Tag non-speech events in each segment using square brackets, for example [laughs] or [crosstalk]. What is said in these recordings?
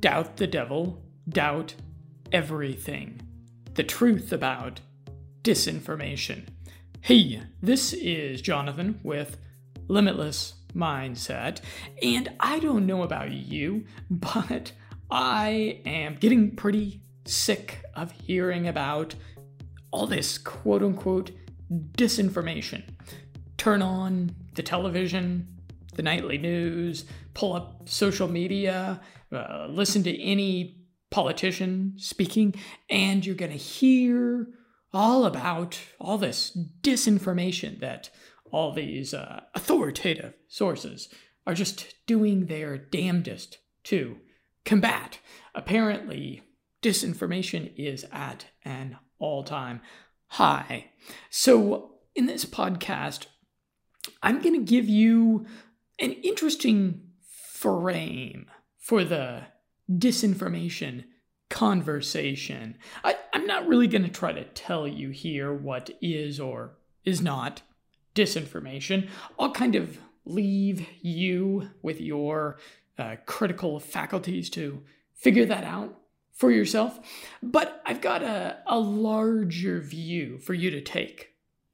Doubt the devil, doubt everything. The truth about disinformation. Hey, this is Jonathan with Limitless Mindset, and I don't know about you, but I am getting pretty sick of hearing about all this quote unquote disinformation. Turn on the television, the nightly news, pull up social media, uh, listen to any politician speaking, and you're going to hear all about all this disinformation that all these uh, authoritative sources are just doing their damnedest to combat. Apparently, disinformation is at an all time high. So, in this podcast, I'm going to give you an interesting frame for the disinformation conversation. I, am not really going to try to tell you here what is or is not disinformation. I'll kind of leave you with your uh, critical faculties to figure that out for yourself. But I've got a, a larger view for you to take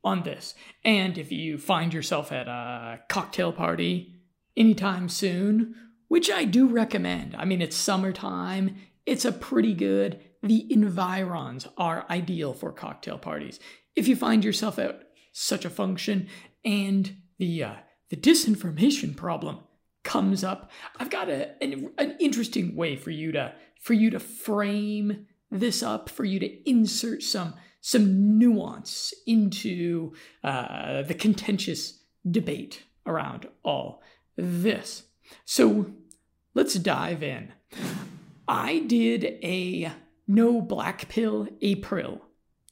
on this. And if you find yourself at a cocktail party anytime soon, which I do recommend, I mean, it's summertime, it's a pretty good, the environs are ideal for cocktail parties. If you find yourself at such a function and the, uh, the disinformation problem comes up, I've got a, an, an interesting way for you to for you to frame this up, for you to insert some some nuance into uh, the contentious debate around all this. So let's dive in. I did a no black pill April.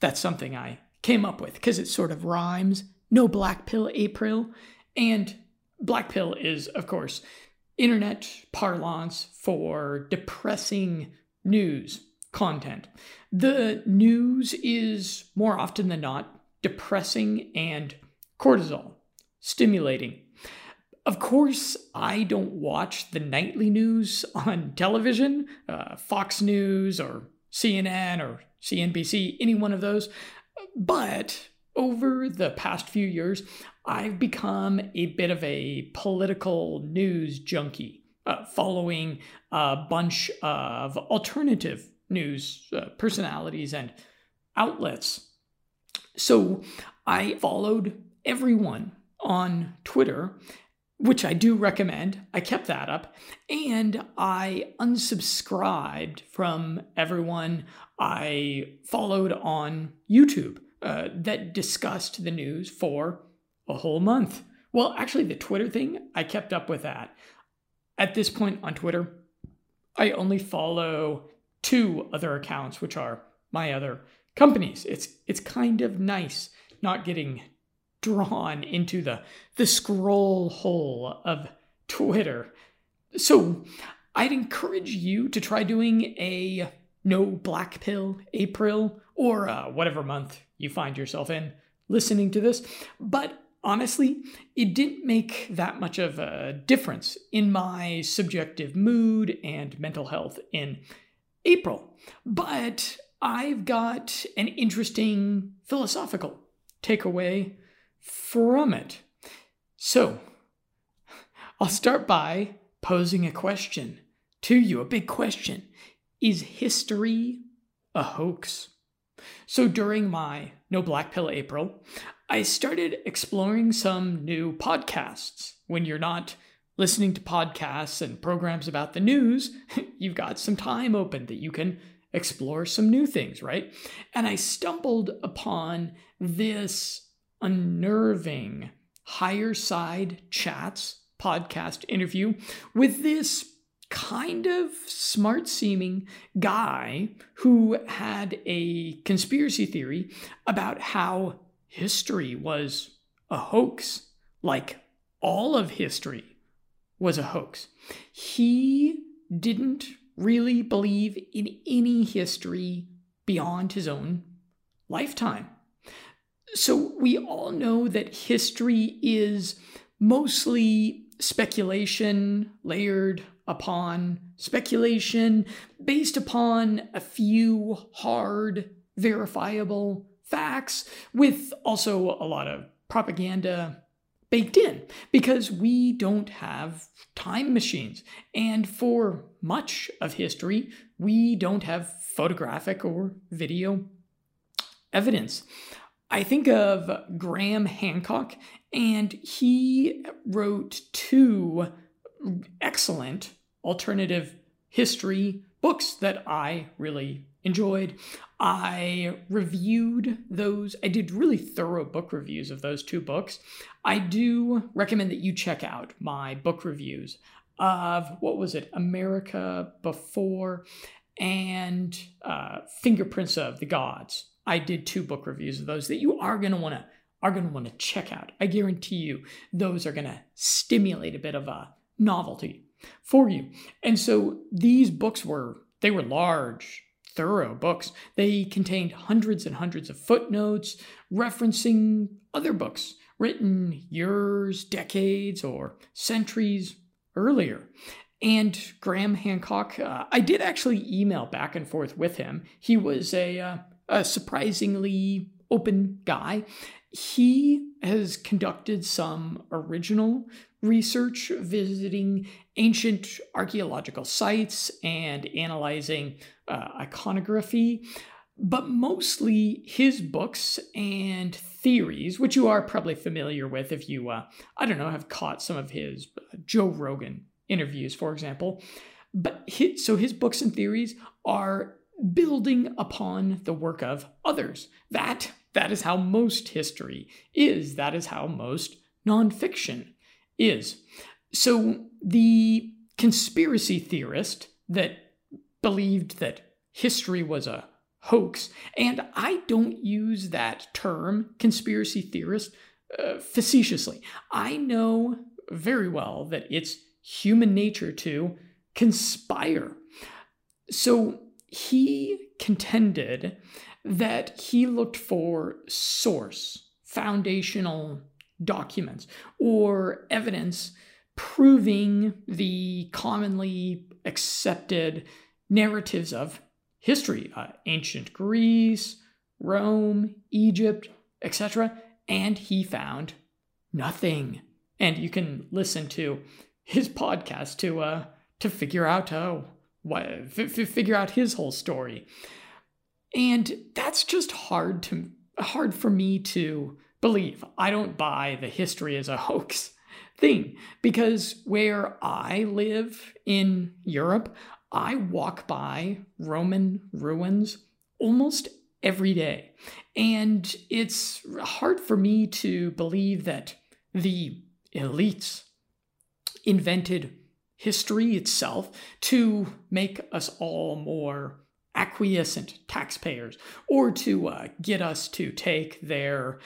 That's something I came up with because it sort of rhymes. No black pill April. And black pill is, of course, internet parlance for depressing news content. The news is more often than not depressing and cortisol stimulating. Of course, I don't watch the nightly news on television, uh, Fox News or CNN or CNBC, any one of those. But over the past few years, I've become a bit of a political news junkie, uh, following a bunch of alternative news uh, personalities and outlets. So I followed everyone on Twitter, which I do recommend. I kept that up. And I unsubscribed from everyone I followed on YouTube uh, that discussed the news for a whole month. Well, actually, the Twitter thing, I kept up with that. At this point on Twitter, I only follow two other accounts, which are my other companies. It's it's kind of nice not getting drawn into the the scroll hole of Twitter. So I'd encourage you to try doing a no black pill April or uh, whatever month you find yourself in listening to this. But honestly, it didn't make that much of a difference in my subjective mood and mental health in April. But I've got an interesting philosophical takeaway from it. So, I'll start by posing a question to you, a big question. Is history a hoax? So, during my No Black Pill April, I started exploring some new podcasts. When you're not listening to podcasts and programs about the news, [laughs] you've got some time open that you can explore some new things, right? And I stumbled upon this unnerving higher side chats podcast interview with this kind of smart seeming guy who had a conspiracy theory about how history was a hoax, like all of history was a hoax. He didn't really believe in any history beyond his own lifetime. So we all know that history is mostly speculation layered upon speculation, based upon a few hard, verifiable facts, with also a lot of propaganda baked in because we don't have time machines. And for much of history, we don't have photographic or video evidence. I think of Graham Hancock, and he wrote two excellent alternative history books that I really enjoyed. I reviewed those. I did really thorough book reviews of those two books. I do recommend that you check out my book reviews of what was it, America Before and uh, Fingerprints of the Gods. I did two book reviews of those that you are going to want to are going to want to check out. I guarantee you those are going to stimulate a bit of a novelty for you. And so these books were they were large, thorough books. They contained hundreds and hundreds of footnotes referencing other books written years, decades, or centuries earlier. And Graham Hancock, uh, I did actually email back and forth with him. He was a, uh, a surprisingly open guy. He has conducted some original research visiting ancient archaeological sites and analyzing uh, iconography, but mostly his books and theories, which you are probably familiar with if you, uh, I don't know, have caught some of his uh, Joe Rogan interviews, for example. But his, so his books and theories are building upon the work of others. That that is how most history is. That is how most nonfiction is. So the conspiracy theorist that believed that history was a hoax, and I don't use that term, conspiracy theorist, uh, facetiously. I know very well that it's human nature to conspire. So he contended that he looked for source, foundational documents, or evidence proving the commonly accepted narratives of history uh, ancient Greece, Rome, Egypt, etc. And he found nothing. And you can listen to his podcast to uh, to figure out oh, what, f- figure out his whole story. And that's just hard to hard for me to believe. I don't buy the history as a hoax [laughs] thing because where I live in Europe, I walk by Roman ruins almost every day. And it's hard for me to believe that the elites invented history itself to make us all more acquiescent taxpayers or to uh, get us to take their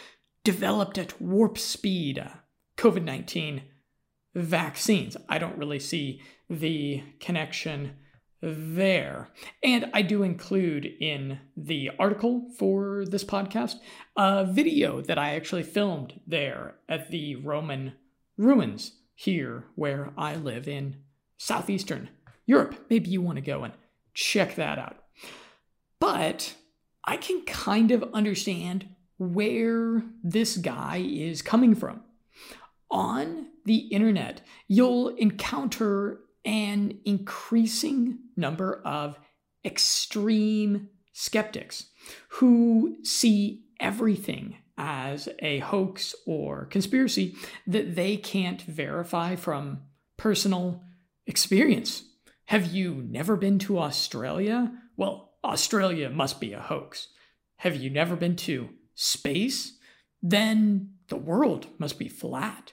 developed at warp speed uh, COVID 19 vaccines. I don't really see the connection there. And I do include in the article for this podcast a video that I actually filmed there at the Roman ruins here where I live in southeastern Europe. Maybe you want to go and check that out. But I can kind of understand where this guy is coming from. On the internet, you'll encounter an increasing number of extreme skeptics who see everything as a hoax or conspiracy that they can't verify from personal experience. Have you never been to Australia? Well, Australia must be a hoax. Have you never been to space? Then the world must be flat.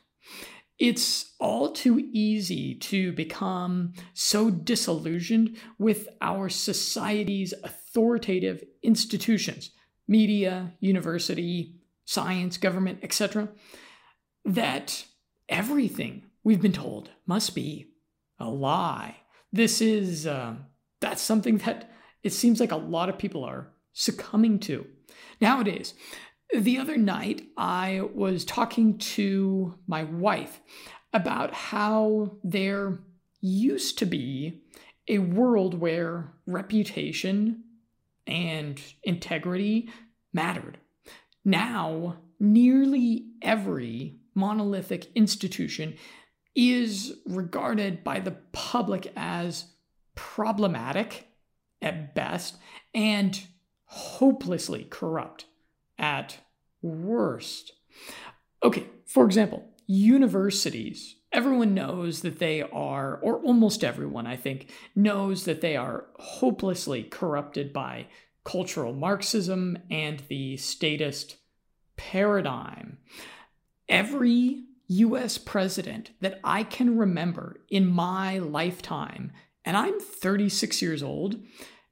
It's all too easy to become so disillusioned with our society's authoritative institutions, media, university, science, government, etc., that everything we've been told must be a lie. This is, uh, that's something that it seems like a lot of people are succumbing to nowadays. The other night, I was talking to my wife about how there used to be a world where reputation and integrity mattered. Now, nearly every monolithic institution is regarded by the public as problematic at best and hopelessly corrupt at worst. Okay, for example, universities. Everyone knows that they are, or almost everyone, I think, knows that they are hopelessly corrupted by cultural Marxism and the statist paradigm. Every US president that I can remember in my lifetime, and I'm 36 years old,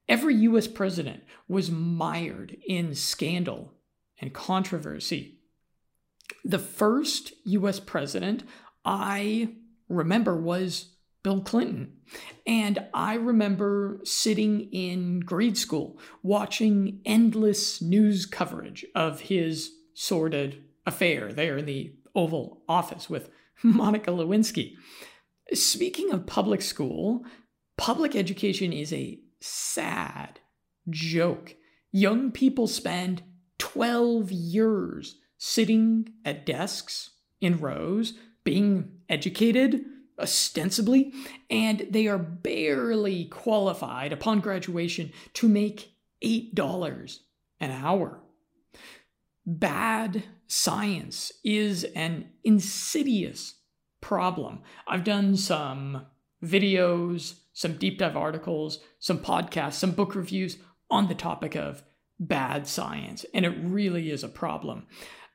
every US president was mired in scandal and controversy. The first US president I remember was Bill Clinton. And I remember sitting in grade school watching endless news coverage of his sordid affair there in the Oval Office with [laughs] Monica Lewinsky. Speaking of public school, public education is a sad joke. Young people spend 12 years sitting at desks in rows, being educated ostensibly, and they are barely qualified upon graduation to make $8 an hour. Bad science is an insidious problem. I've done some videos, some deep dive articles, some podcasts, some book reviews on the topic of bad science, and it really is a problem.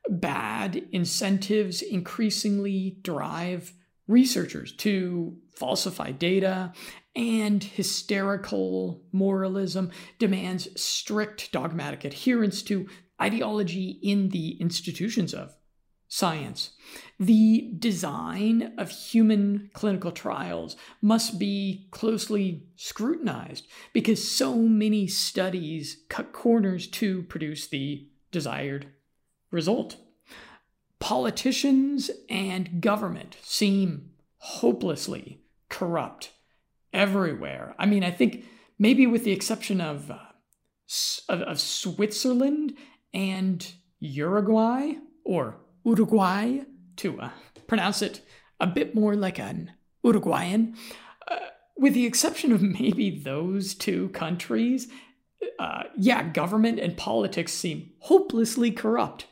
Bad incentives increasingly drive researchers to falsify data, and hysterical moralism demands strict dogmatic adherence to ideology in the institutions of science. The design of human clinical trials must be closely scrutinized because so many studies cut corners to produce the desired result. Politicians and government seem hopelessly corrupt everywhere. I mean, I think maybe with the exception of, uh, of, of Switzerland and Uruguay, or Uruguay, to uh, pronounce it a bit more like an Uruguayan. Uh, with the exception of maybe those two countries, uh, yeah, government and politics seem hopelessly corrupt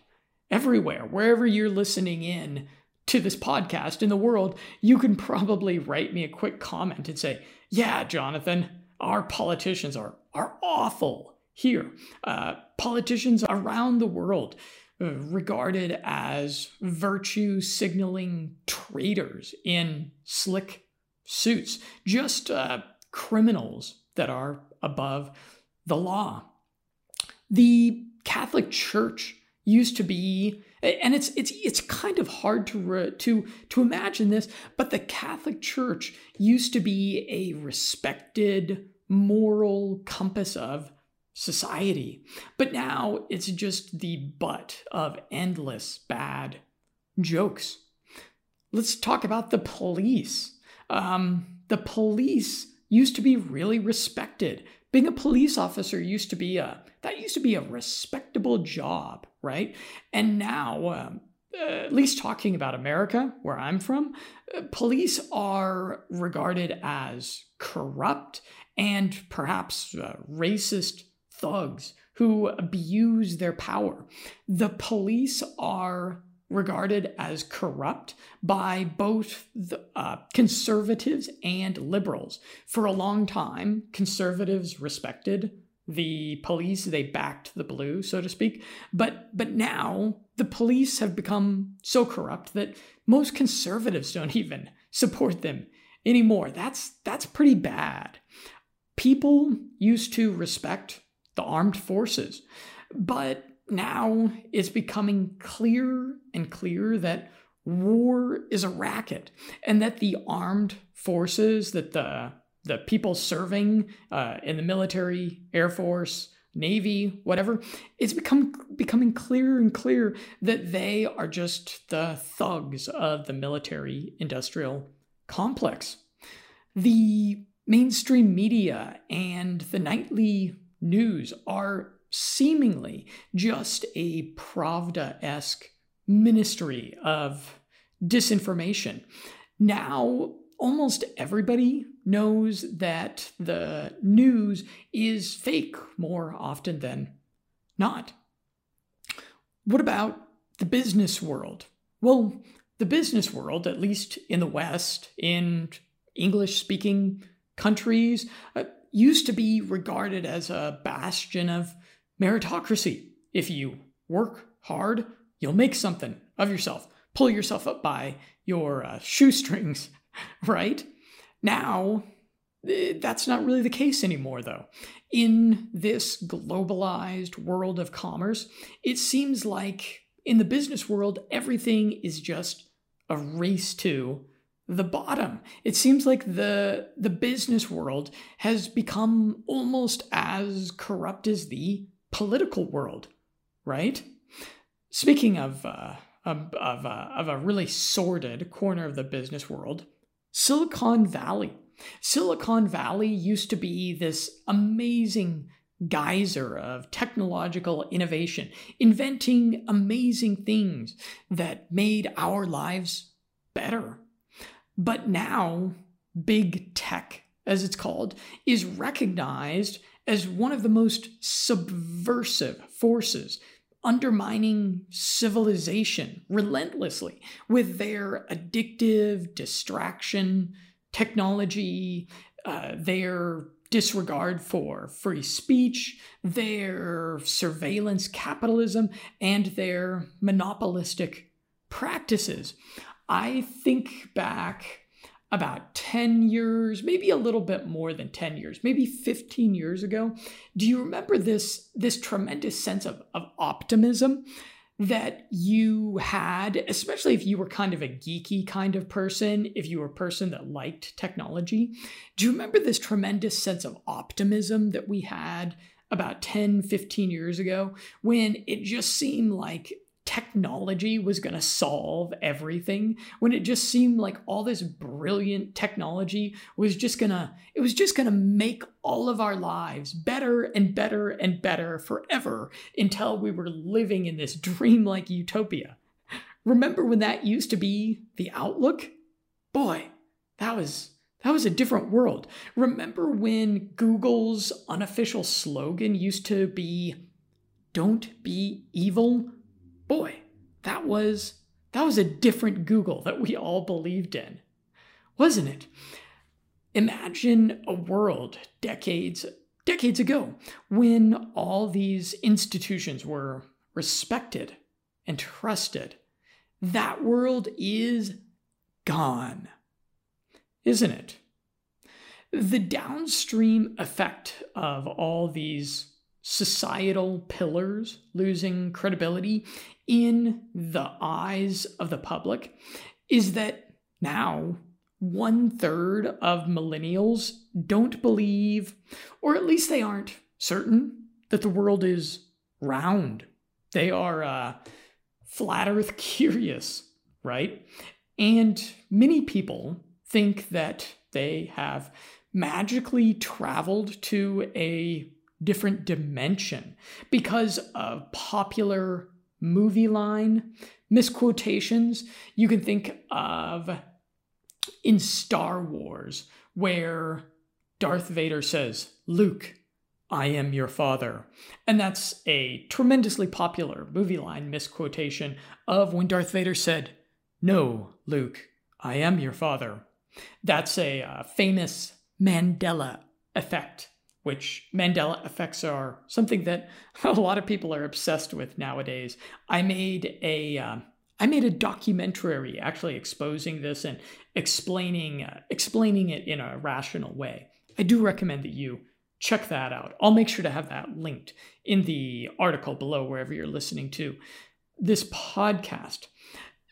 everywhere. Wherever you're listening in to this podcast in the world, you can probably write me a quick comment and say, Yeah, Jonathan, our politicians are, are awful here. Uh, politicians around the world uh, regarded as virtue signaling traitors in slick suits, just uh, criminals that are above the law. The Catholic Church used to be and it's it's it's kind of hard to re, to to imagine this but the catholic church used to be a respected moral compass of society. But now it's just the butt of endless bad jokes. Let's talk about the police. Um, the police used to be really respected. Being a police officer used to be a that used to be a respectable job, right? And now, um, uh, at least talking about America, where I'm from, uh, police are regarded as corrupt and perhaps uh, racist thugs who abuse their power. The police are regarded as corrupt by both the, uh, conservatives and liberals. For a long time, conservatives respected the police they backed the blue so to speak but but now the police have become so corrupt that most conservatives don't [laughs] even support them anymore that's that's pretty bad people used to respect the armed forces but now it's becoming clearer and clearer that war is a racket and that the armed forces that the the people serving uh, in the military, Air Force, Navy, whatever, it's become becoming clearer and clearer that they are just the thugs of the military industrial complex. The mainstream media and the nightly news are seemingly just a Pravda esque ministry of disinformation. Now, almost everybody knows that the news is fake more often than not. What about the business world? Well, the business world, at least in the West, in English speaking countries, uh, used to be regarded as a bastion of meritocracy. If you work hard, you'll make something of yourself, pull yourself up by your uh, shoestrings, [laughs] right? Now, eh, that's not really the case anymore, though. In this globalized world of commerce, it seems like in the business world, everything is just a race to the bottom. It seems like the the business world has become almost as corrupt as the political world, right? Speaking of uh, of of, uh, of a really sordid corner of the business world, Silicon Valley. Silicon Valley used to be this amazing geyser of technological innovation, inventing amazing things that made our lives better. But now, big tech, as it's called, is recognized as one of the most subversive forces undermining civilization relentlessly with their addictive distraction technology, uh, their disregard for free speech, their surveillance capitalism, and their monopolistic practices. I think back about 10 years, maybe a little bit more than 10 years, maybe 15 years ago. Do you remember this, this tremendous sense of, of optimism that you had, especially if you were kind of a geeky kind of person, if you were a person that liked technology? Do you remember this tremendous sense of optimism that we had about 10, 15 years ago when it just seemed like technology was going to solve everything when it just seemed like all this brilliant technology was just going to it was just going to make all of our lives better and better and better forever until we were living in this dreamlike utopia. Remember when that used to be the outlook? Boy that was that was a different world. Remember when google's unofficial slogan used to be don't be evil boy, that was that was a different Google that we all believed in, wasn't it? Imagine a world decades decades ago when all these institutions were respected and trusted. That world is gone, isn't it? The downstream effect of all these societal pillars losing credibility in the eyes of the public is that now one third of millennials don't believe, or at least they aren't certain, that the world is round. They are uh, flat earth [laughs] curious, right? And many people think that they have magically traveled to a different dimension because of popular movie line misquotations. You can think of in Star Wars, where Darth Vader says, Luke, I am your father. And that's a tremendously popular movie line misquotation of when Darth Vader said, No, Luke, I am your father. That's a uh, famous Mandela effect which Mandela effects are something that [laughs] a lot of people are obsessed with nowadays. I made a uh, I made a documentary actually exposing this and explaining uh, explaining it in a rational way. I do recommend that you check that out. I'll make sure to have that linked in the article below wherever you're listening to this podcast.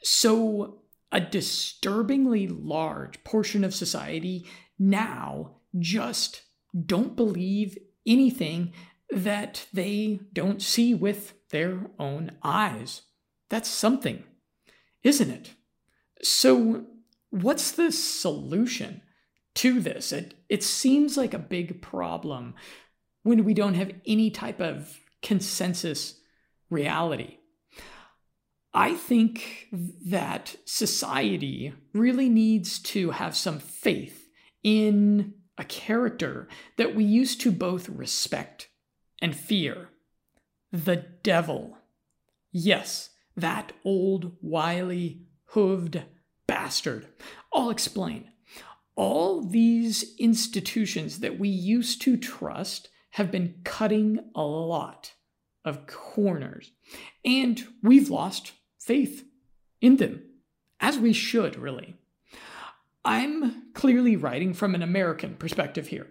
So a disturbingly large portion of society now just don't believe anything that they don't see with their own eyes. That's something, isn't it? So, what's the solution to this. It, it seems like a big problem when we don't have any type of consensus reality. I think that society really needs to have some faith in a character that we used to both respect and fear the devil. Yes, that old, wily, hooved bastard. I'll explain. All these institutions that we used to trust have been cutting a lot of corners, and we've lost faith in them, as we should, really. I'm clearly writing from an American perspective here.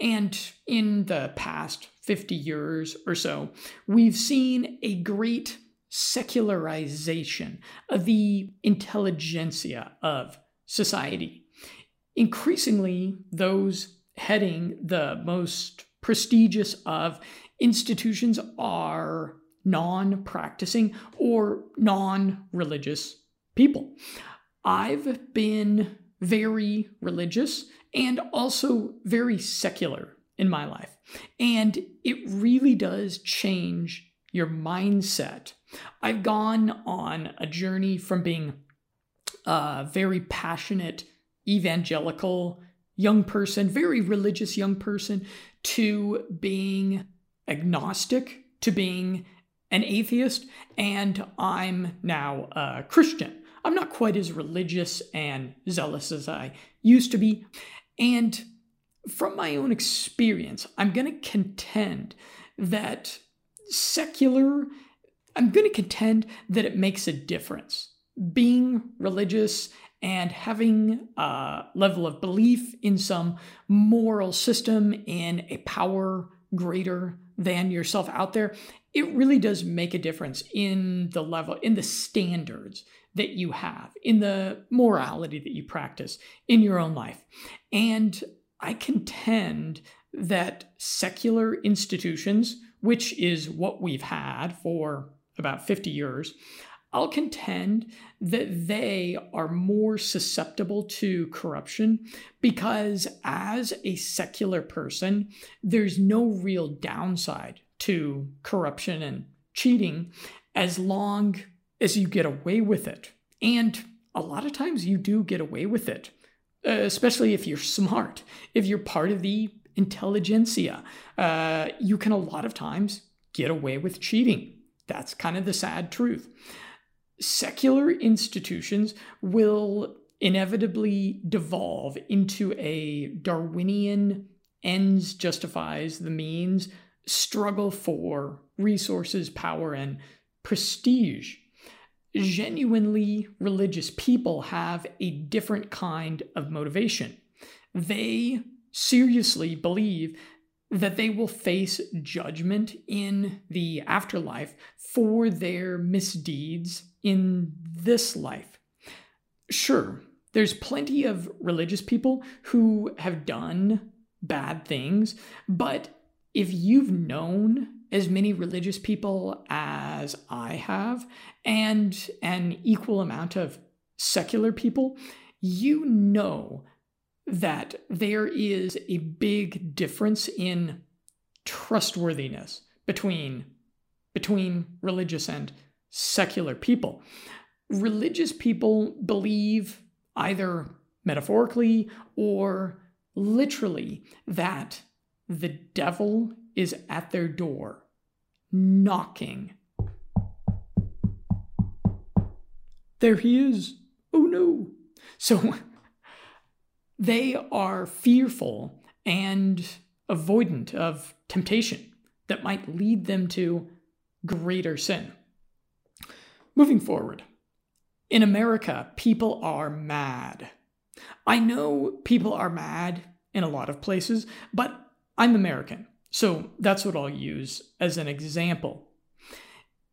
And in the past 50 years or so, we've seen a great secularization of the intelligentsia of society. Increasingly, those heading the most prestigious of institutions are non practicing or non religious people. I've been very religious and also very secular in my life. And it really does change your mindset. I've gone on a journey from being a very passionate evangelical young person, very religious young person, to being agnostic, to being an atheist, and I'm now a Christian. I'm not quite as religious and zealous as I used to be. And from my own experience, I'm going to contend that secular, I'm going to contend that it makes a difference. Being religious and having a level of belief in some moral system, in a power greater than yourself out there, it really does make a difference in the level, in the standards that you have, in the morality that you practice in your own life. And I contend that secular institutions, which is what we've had for about 50 years, I'll contend that they are more susceptible to corruption because, as a secular person, there's no real downside to corruption and cheating as long as you get away with it. And a lot of times you do get away with it, uh, especially if you're smart, if you're part of the intelligentsia. Uh, you can a lot of times get away with cheating. That's kind of the sad truth. Secular institutions will inevitably devolve into a Darwinian ends justifies the means struggle for resources, power, and prestige genuinely religious people have a different kind of motivation. They seriously believe that they will face judgment in the afterlife for their misdeeds in this life. Sure, there's plenty of religious people who have done bad things, but if you've known as many religious people as I have, and an equal amount of secular people, you know that there is a big difference in trustworthiness between, between religious and secular people. Religious people believe either metaphorically or literally that the devil is at their door knocking. There he is. Oh no. So [laughs] they are fearful and avoidant of temptation that might lead them to greater sin. Moving forward, in America, people are mad. I know people are mad in a lot of places, but I'm American. So that's what I'll use as an example.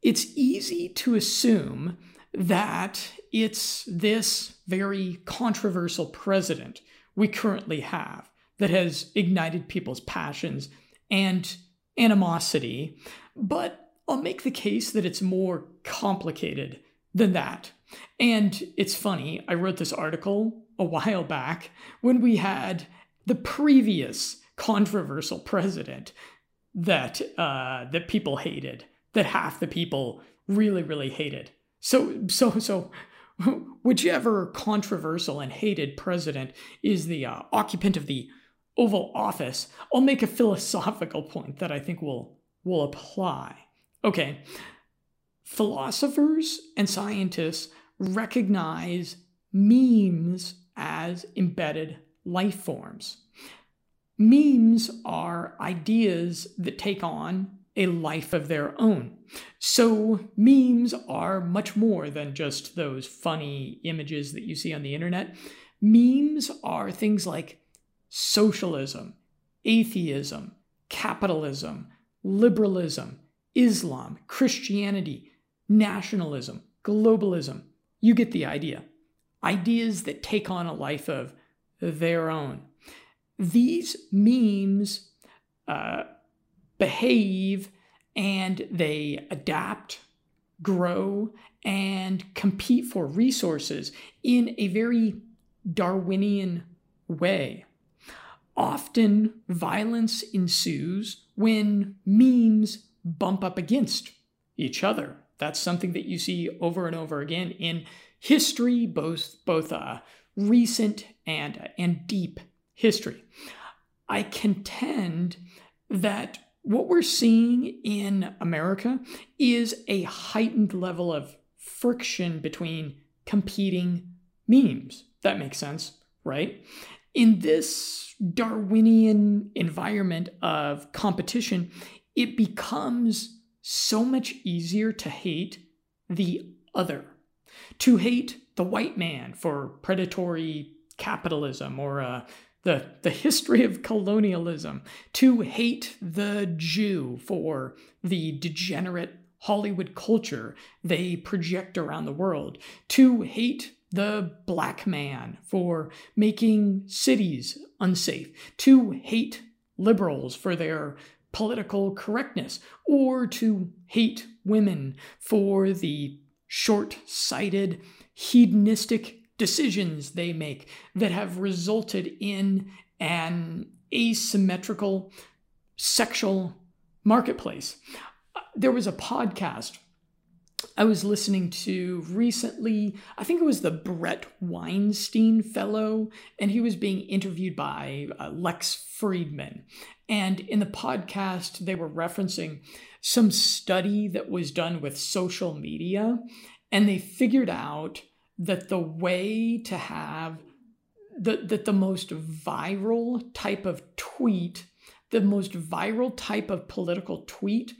It's easy to assume that it's this very controversial president we currently have that has ignited people's passions and animosity, but I'll make the case that it's more complicated than that. And it's funny, I wrote this article a while back when we had the previous controversial president that uh, that people hated, that half the people really really hated. So so so whichever controversial and hated president is the uh, occupant of the Oval Office, I'll make a philosophical point that I think will will apply. Okay, philosophers and scientists recognize memes as embedded life forms. Memes are ideas that take on a life of their own. So, memes are much more than just those funny images that you see on the internet. Memes are things like socialism, atheism, capitalism, liberalism, Islam, Christianity, nationalism, globalism. You get the idea. Ideas that take on a life of their own. These memes uh, behave and they adapt, grow, and compete for resources in a very Darwinian way. Often, violence ensues when memes bump up against each other. That's something that you see over and over again in history, both both uh, recent and uh, and deep history. I contend that what we're seeing in America is a heightened level of friction between competing memes. That makes sense, right? In this Darwinian environment of competition, it becomes so much easier to hate the other, to hate the white man for predatory capitalism or uh, the, the history of colonialism, to hate the Jew for the degenerate Hollywood culture they project around the world, to hate the black man for making cities unsafe, to hate liberals for their political correctness, or to hate women for the short sighted, hedonistic decisions they make that have resulted in an asymmetrical sexual marketplace. There was a podcast I was listening to recently, I think it was the Bret Weinstein Fellow, and he was being interviewed by uh, Lex Fridman. And in the podcast, they were referencing some study that was done with social media, and they figured out that the way to have the, that the most viral type of tweet, the most viral type of political tweet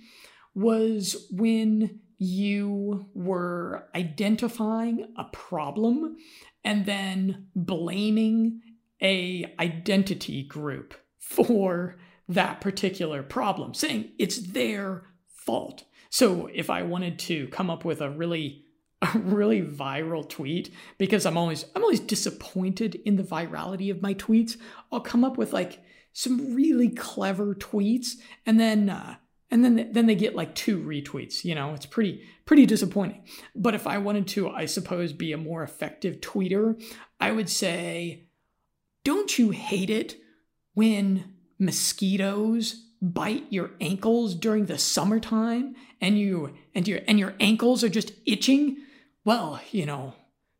was when you were identifying a problem and then blaming a identity group for that particular problem saying it's their fault. So if i wanted to come up with a really [laughs] a really viral tweet because i'm always i'm always disappointed in the virality of my tweets. I'll come up with like some really clever tweets and then uh, and then then they get like two retweets you know? It's pretty pretty disappointing. But if i wanted to i suppose be a more effective tweeter i would say don't you hate it when mosquitoes bite your ankles during the summertime and you and your and your ankles are just itching well you know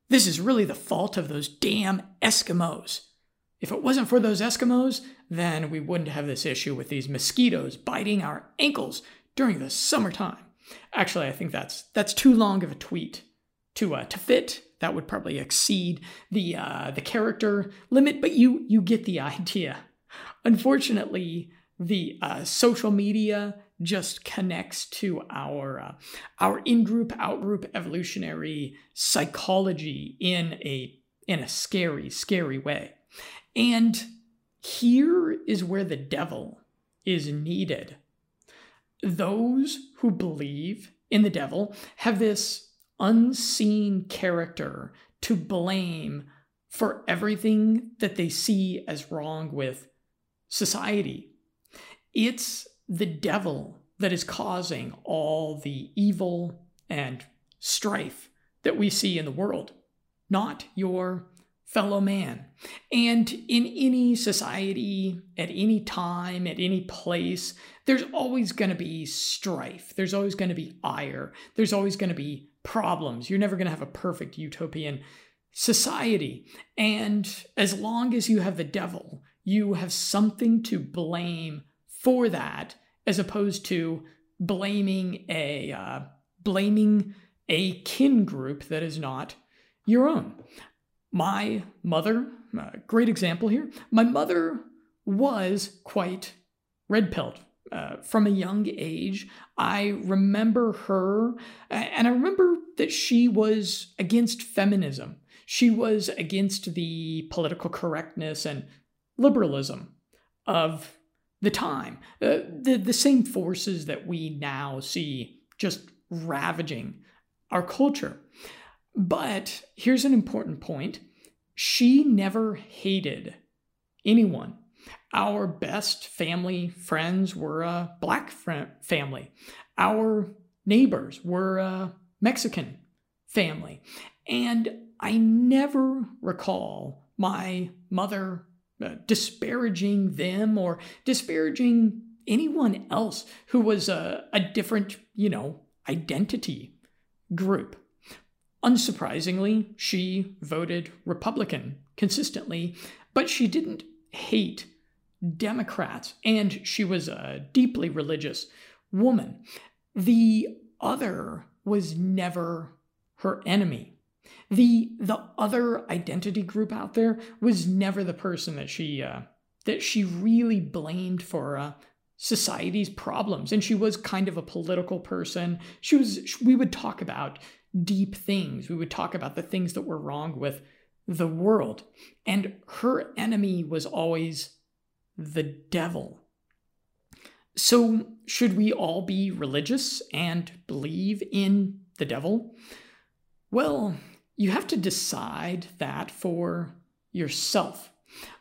this is really the fault of those damn eskimos if it wasn't for those Eskimos, then we wouldn't have this issue with these mosquitoes biting our ankles during the summertime. Actually, I think that's that's too long of a tweet to uh, to fit. That would probably exceed the uh, the character limit, but you you get the [laughs] idea. Unfortunately, the uh, social media just connects to our uh, our in-group out-group evolutionary psychology in a in a scary scary way and here is where the devil is needed. Those who believe in the devil have this unseen character to blame for everything that they see as wrong with society. It's the devil that is causing all the evil and strife that we see in the world, not your fellow man. And in any society, at any time, at any place, there's always going to be strife. There's always going to be ire. There's always going to be problems. You're never going to have a perfect utopian society. And as long as you have the devil, you have something to blame for that, as opposed to blaming a uh, blaming a kin group that is not your own. My mother, uh, great example here, my mother was quite red pilled. Uh, from a young age, I remember her, and I remember that she was against feminism. She was against the political correctness and liberalism of the time. Uh, the, the same forces that we now see just ravaging our culture. But here's an important point she never hated anyone. Our best family friends were a black family. Our neighbors were a Mexican family. And I never recall my mother uh, disparaging them or disparaging anyone else who was a, a different, you know, identity group. Unsurprisingly, she voted Republican consistently, but she didn't hate Democrats, and she was a deeply religious woman. The other was never her enemy. The the other identity group out there was never the person that she uh, that she really blamed for uh, society's problems, and she was kind of a political person. She was. We would talk about deep things. We would talk about the things that were wrong with the world. And her enemy was always the devil. So, should we all be religious and believe in the devil? Well, you have to decide that for yourself.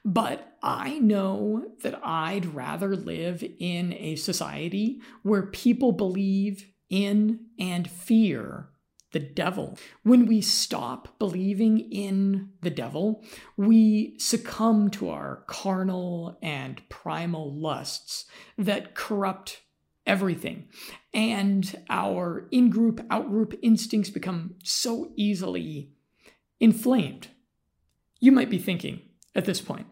But I know that I'd rather live in a society where people believe in and fear the devil. When we stop believing in the devil, we succumb to our carnal and primal lusts that corrupt everything. And our in group, out group instincts become so easily inflamed. You might be thinking at this point,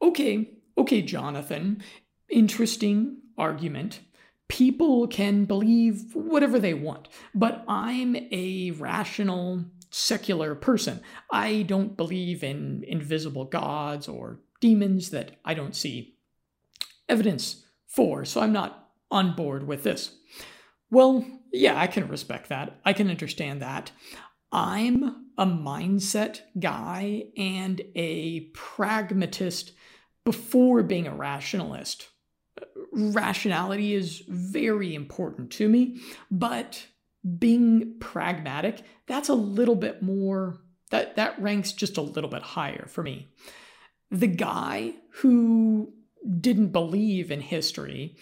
okay, okay, Jonathan, interesting argument people can believe whatever they want, but I'm a rational, secular person. I don't believe in invisible gods or demons that I don't see evidence for, so I'm not on board with this. Well, yeah, I can respect that. I can understand that. I'm a mindset guy and a pragmatist before being a rationalist rationality is very important to me, but being pragmatic, that's a little bit more that that ranks just a little bit higher for me. The guy who didn't believe in history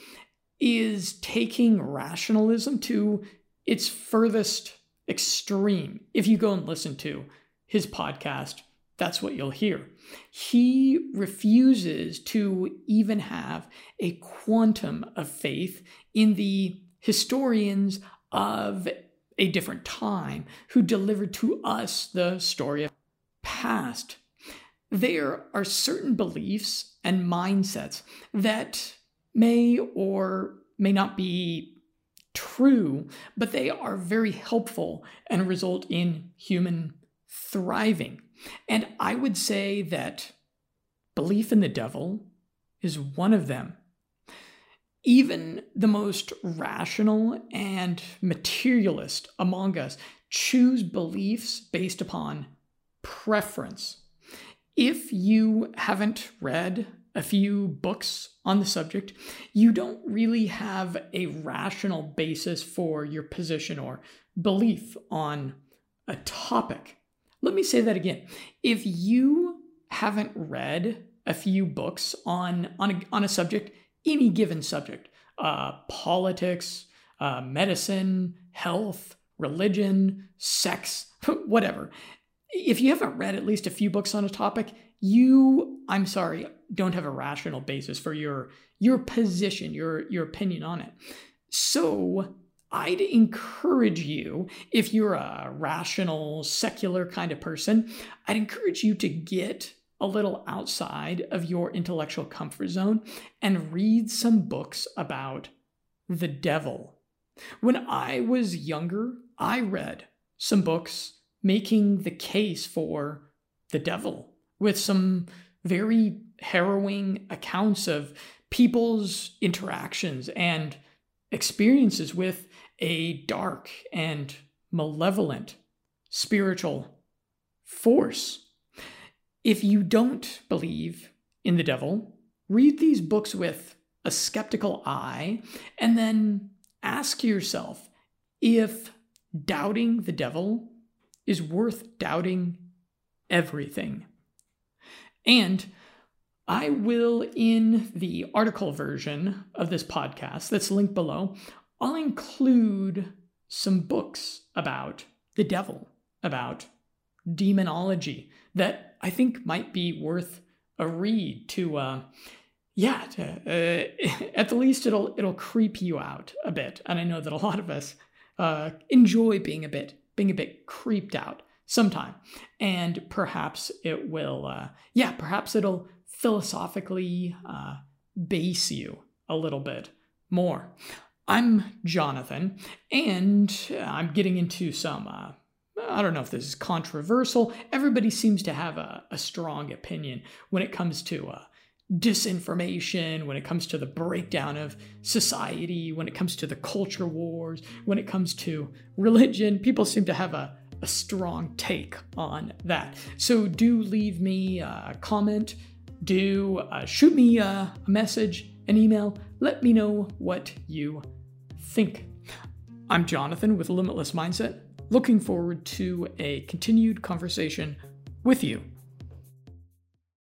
is taking rationalism to its furthest extreme. If you go and listen to his podcast, that's what you'll hear. He refuses to even have a quantum of faith in the historians of a different time who delivered to us the story of past. There are certain beliefs and mindsets that may or may not be true, but they are very helpful and result in human thriving. And I would say that belief in the devil is one of them. Even the most rational and materialist among us choose beliefs based upon preference. If you haven't read a few books on the subject, you don't really have a rational basis for your position or belief on a topic. Let me say that again. If you haven't read a few books on, on, a, on a subject, any given subject, uh, politics, uh, medicine, health, religion, sex, [laughs] whatever, if you haven't read at least a few books on a topic, you, I'm sorry, don't have a rational basis for your your position, your your opinion on it. So I'd encourage you, if you're a rational, secular kind of person, I'd encourage you to get a little outside of your intellectual comfort zone and read some books about the devil. When I was younger, I read some books making the case for the devil with some very harrowing accounts of people's interactions and experiences with a dark and malevolent spiritual force. If you don't believe in the devil, read these books with a skeptical eye and then ask yourself if doubting the devil is worth doubting everything. And I will, in the article version of this podcast that's linked below, I'll include some books about the devil, about demonology that I think might be worth a read to, uh, yeah, to, uh, [laughs] at the least it'll it'll creep you out a bit. And I know that a lot of us uh, enjoy being a bit being a bit creeped out sometime, and perhaps it will, uh, yeah, perhaps it'll philosophically uh, base you a little bit more. I'm Jonathan, and I'm getting into some. Uh, I don't know if this is controversial. Everybody seems to have a, a strong opinion when it comes to uh, disinformation, when it comes to the breakdown of society, when it comes to the culture wars, when it comes to religion. People seem to have a, a strong take on that. So do leave me a comment do uh, shoot me a message, an email. Let me know what you think. I'm Jonathan with Limitless Mindset, looking forward to a continued conversation with you